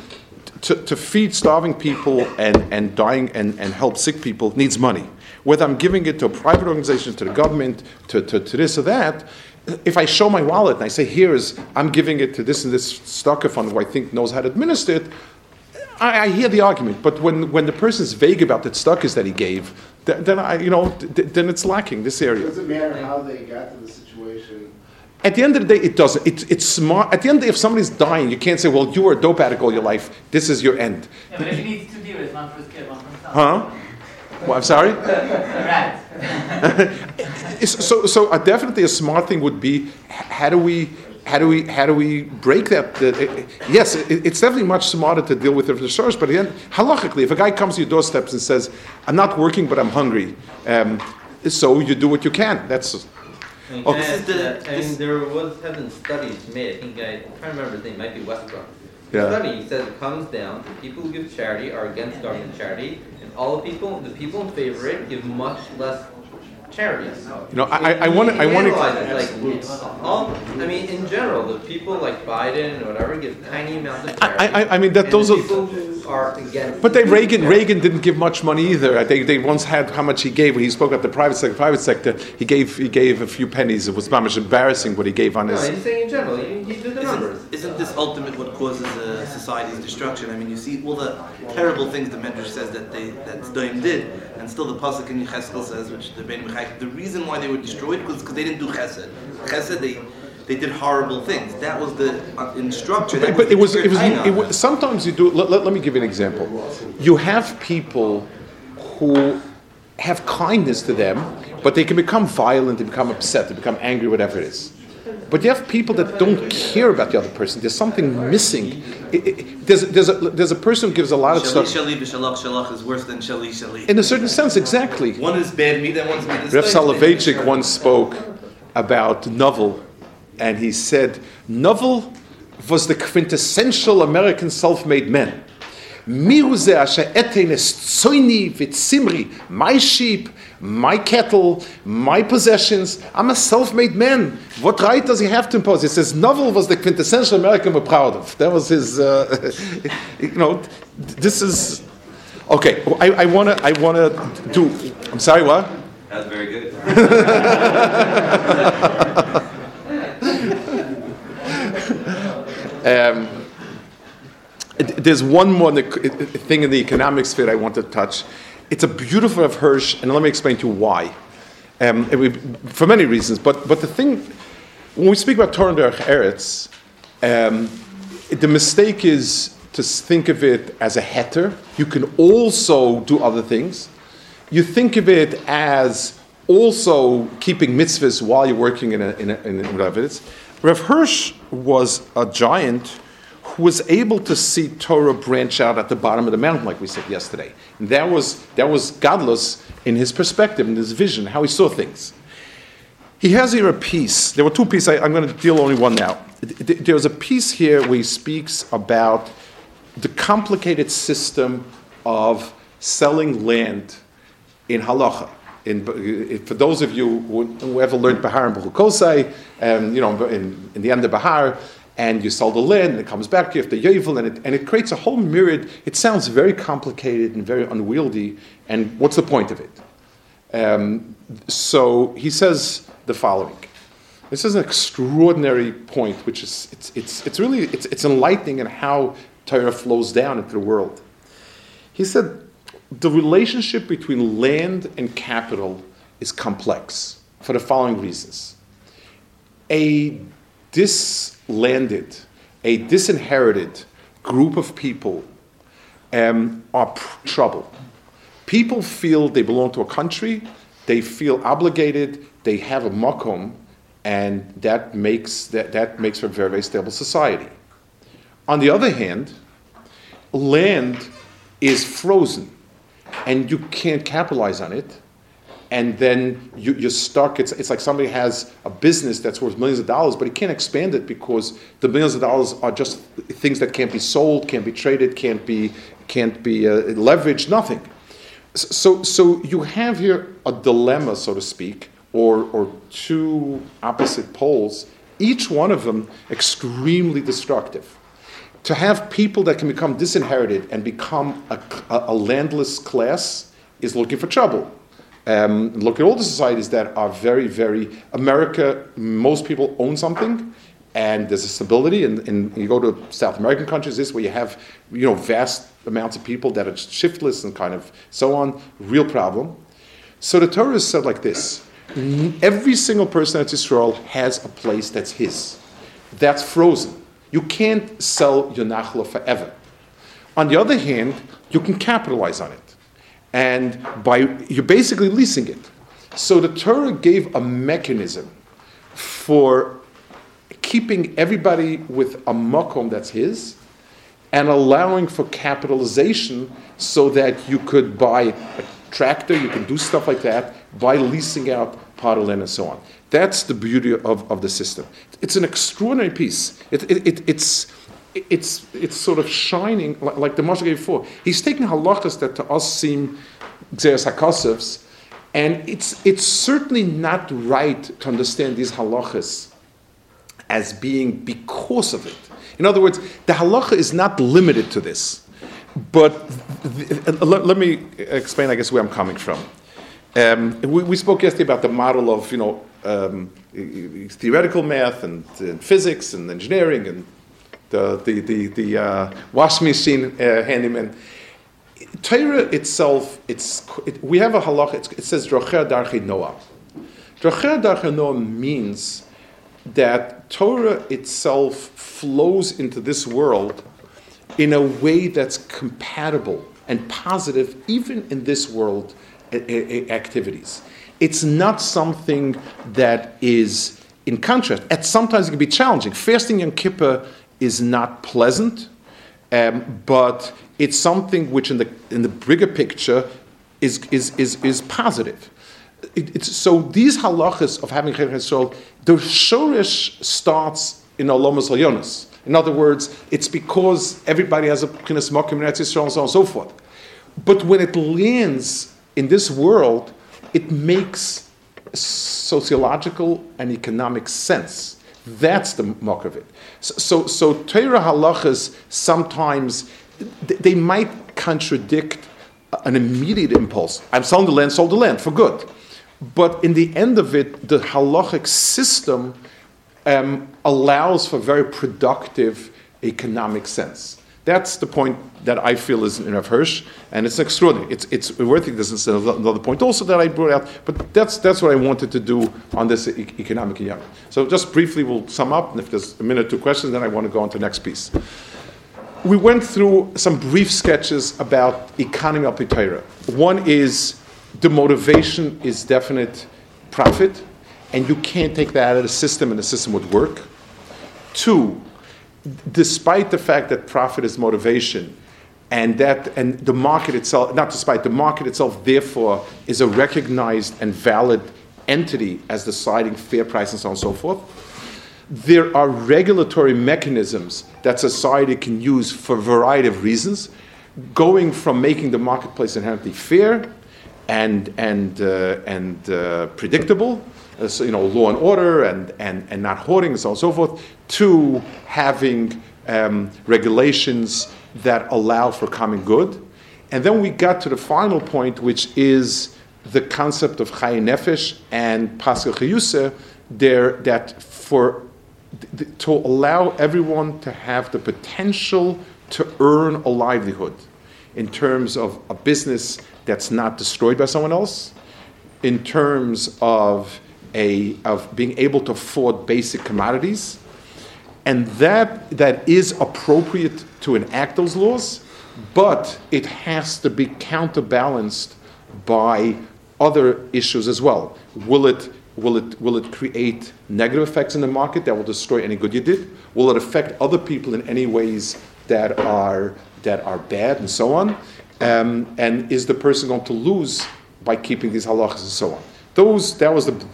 to, to feed starving people and, and dying and, and help sick people needs money. Whether I'm giving it to a private organization, to the government, to, to, to this or that, if I show my wallet and I say, here's, I'm giving it to this and this stocker fund who I think knows how to administer it, I, I hear the argument. But when, when the person is vague about the stockers that he gave, then, then I, you know, th- then it's lacking this area. It Does it matter how they got to the situation? At the end of the day, it doesn't. It, it's smart. At the end of the day, if somebody's dying, you can't say, well, you were a dope addict all your life. This is your end. Yeah, but if he needs two dealers, one for his kid, one for himself. Huh? Well, I'm sorry? Right. *laughs* So, so uh, definitely a smart thing would be, how do we, how do we, how do we break that? the- yes, it, it's definitely much smarter to deal with it from the source. But again, halachically, if a guy comes to your doorsteps and says, "I'm not working, but I'm hungry," um, so you do what you can. That's I mean, Okay. can I This add is to the- I mean, there was have been studies made. I think I, I'm trying to remember his name. Might be Westbrook. The Yeah. study says it comes down to people who give charity are against government charity, and all the people, the people in favor of it, give much less charity. you know, I, I, I want to, I want to. Realize like, all, I mean, in general, the people like Biden or whatever give tiny amounts of I, charity. I, I mean that and those are. People who are against. But they Reagan yeah. Reagan didn't give much money either. Uh, they, they once had how much he gave when he spoke at the private sector. Private sector, he gave he gave a few pennies. It was not much embarrassing what he gave on No, his. he's saying in general. You, you do the numbers. Isn't, isn't this ultimate what causes a society's destruction? I mean, you see all the terrible things the Medrash says that they that Sdoim did, and still the pasuk in Yecheskel says, which the Ben Mechai, the reason why they were destroyed was because they didn't do Chesed. Chesed, they they did horrible things. That was the uh, in structure. That But it was, it was, it was, sometimes you do, let, let, let me give you an example. You have people who have kindness to them, but they can become violent, they become upset, they become angry, whatever it is. But you have people that don't care about the other person. There's something missing. It- it- there's, there's, a, there's a person who gives a lot of Shali stuff. Shali v'Shalach Shalach is worse than Shali Shali. In a certain sense, exactly. One is bad meat and one's bad. Rev Soloveitchik once spoke about Novel, and he said, Novel was the quintessential American self made man. My sheep, my cattle, my possessions. I'm a self-made man. What right does he have to impose? He says novel was the quintessential American we're proud of. That was his, uh, *laughs* you know, this is, okay, I, I want to I wanna do, I'm sorry, what? That's very good. *laughs* Um, there's one more thing in the economic sphere I want to touch. It's a beautiful of Hirsch, and let me explain to you why. Um, would- for many reasons, but, but the thing, when we speak about Torah and Eretz, um, the mistake is to think of it as a heter. You can also do other things. You think of it as also keeping mitzvahs while you're working in, a, in, a, in a, whatever it is. Rav Hirsch was a giant who was able to see Torah branch out at the bottom of the mountain, like we said yesterday. And that was, that was gadlus in his perspective, in his vision, how he saw things. He has here a piece. There were two pieces. I, I'm going to deal only one now. Th- There's a piece here where he speaks about the complicated system of selling land in halacha. In, for those of you who, who ever learned Bahar and Bechukosai, um, you know, in, in the end of Bahar, and you sell the land, and it comes back to you after Yovel, and it, and it creates a whole myriad. It sounds very complicated and very unwieldy, and what's the point of it? Um, so he says the following. This is an extraordinary point, which is it's, it's, it's really it's, it's enlightening in how Torah flows down into the world. He said the relationship between land and capital is complex for the following reasons. A dislanded, a disinherited group of people um, are pr- trouble. People feel they belong to a country, they feel obligated, they have a makom, and that makes, that, that makes for a very, very stable society. On the other hand, land is frozen and you can't capitalize on it and then you, you're stuck. It's, it's like somebody has a business that's worth millions of dollars, but he can't expand it because the millions of dollars are just things that can't be sold, can't be traded, can't be, can't be uh, leveraged, nothing. So, so you have here a dilemma, so to speak, or, or two opposite poles, each one of them extremely destructive to have people that can become disinherited and become a, a, landless class is looking for trouble. Um, look at all the societies that are very, very America. Most people own something, and there's a stability. And, and you go to South American countries, this where you have you know vast amounts of people that are shiftless and kind of so on. Real problem. So the Torah is said like this: Every single person at Israel has a place that's his, that's frozen. You can't sell your nachla forever. On the other hand, you can capitalize on it. And by you're basically leasing it. So the Torah gave a mechanism for keeping everybody with a makom that's his and allowing for capitalization so that you could buy a tractor, you can do stuff like that by leasing out part of land and so on. That's the beauty of, of the system. It's an extraordinary piece. It, it, it, it's, it's, it's sort of shining, like, like the Moshe gave before. He's taking halachas that to us seem Xeris HaKosovs, and it's, it's certainly not right to understand these halachas as being because of it. In other words, the halacha is not limited to this. But let, let, me explain, I guess, where I'm coming from. Um, we, we, spoke yesterday about the model of, you know, um, theoretical math and, and, physics and engineering and the, the, the, the uh, washing machine uh, handyman. Torah itself, it's, it, we have a halach, it says Drocher Darchi Noah. Drocher Darchi Noah means that Torah itself flows into this world in a way that's compatible and positive, even in this world activities. It's not something that is in contrast. At sometimes it can be challenging. Fasting Yom Kippur is not pleasant, um, but it's something which, in the in the bigger picture, is is is, is positive. It, so these halachas of having Yisrael, the shorish starts in Olamas Yonas. In other words, it's because everybody has a kinas makim in Yisrael and so on and so forth. But when it lands in this world, it makes sociological and economic sense. That's the mark of it. So, so, so Torah halachas sometimes they might contradict an immediate impulse. I'm selling the land, sold the land for good. But in the end of it, the halachic system um, allows for very productive economic sense. That's the point that I feel is in Rav Hirsch, and it's extraordinary. It's, it's worthy. This is another point also that I brought out, but that's, that's what I wanted to do on this e- economic. So just briefly, we'll sum up, and if there's a minute two questions, then I want to go on to the next piece. We went through some brief sketches about economy of Torah. One is the motivation is definite profit, and you can't take that out of the system, and the system would work. Two, despite the fact that profit is motivation, and that and the market itself, not despite the market itself, therefore, is a recognized and valid entity as deciding fair price and so on and so forth. There are regulatory mechanisms that society can use for a variety of reasons, going from making the marketplace inherently fair and and uh, and uh, predictable uh, so, you know, law and order and, and, and not hoarding and so on and so forth, to having um, regulations that allow for common good. And then we got to the final point, which is the concept of Chayin Nefesh and Paschal Chayuse, there that for to allow everyone to have the potential to earn a livelihood in terms of a business that's not destroyed by someone else, in terms of a, of being able to afford basic commodities, And that, that is appropriate to enact those laws, but it has to be counterbalanced by other issues as well. Will it, will it, will it create negative effects in the market that will destroy any good you did? Will it affect other people in any ways that are, that are bad and so on? Um, and is the person going to lose by keeping these halachas and so on? Those, that was the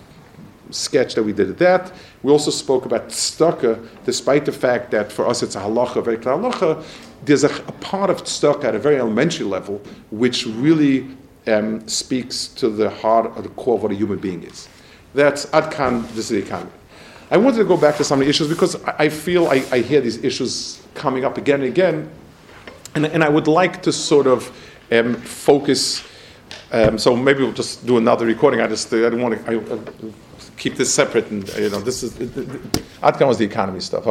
sketch that we did at that. We also spoke about tzedakah, despite the fact that for us it's a halacha, very clear halacha. There's a, a part of tzedakah at a very elementary level which really um, speaks to the heart or the core of what a human being is. That's Adkan, this is the economy. I wanted to go back to some of the issues because I, feel I, I hear these issues coming up again and again, and, and I would like to sort of um, focus. Um, so maybe we'll just do another recording. I just I don't want to I keep this separate, and you know this is Adkan was the economy stuff.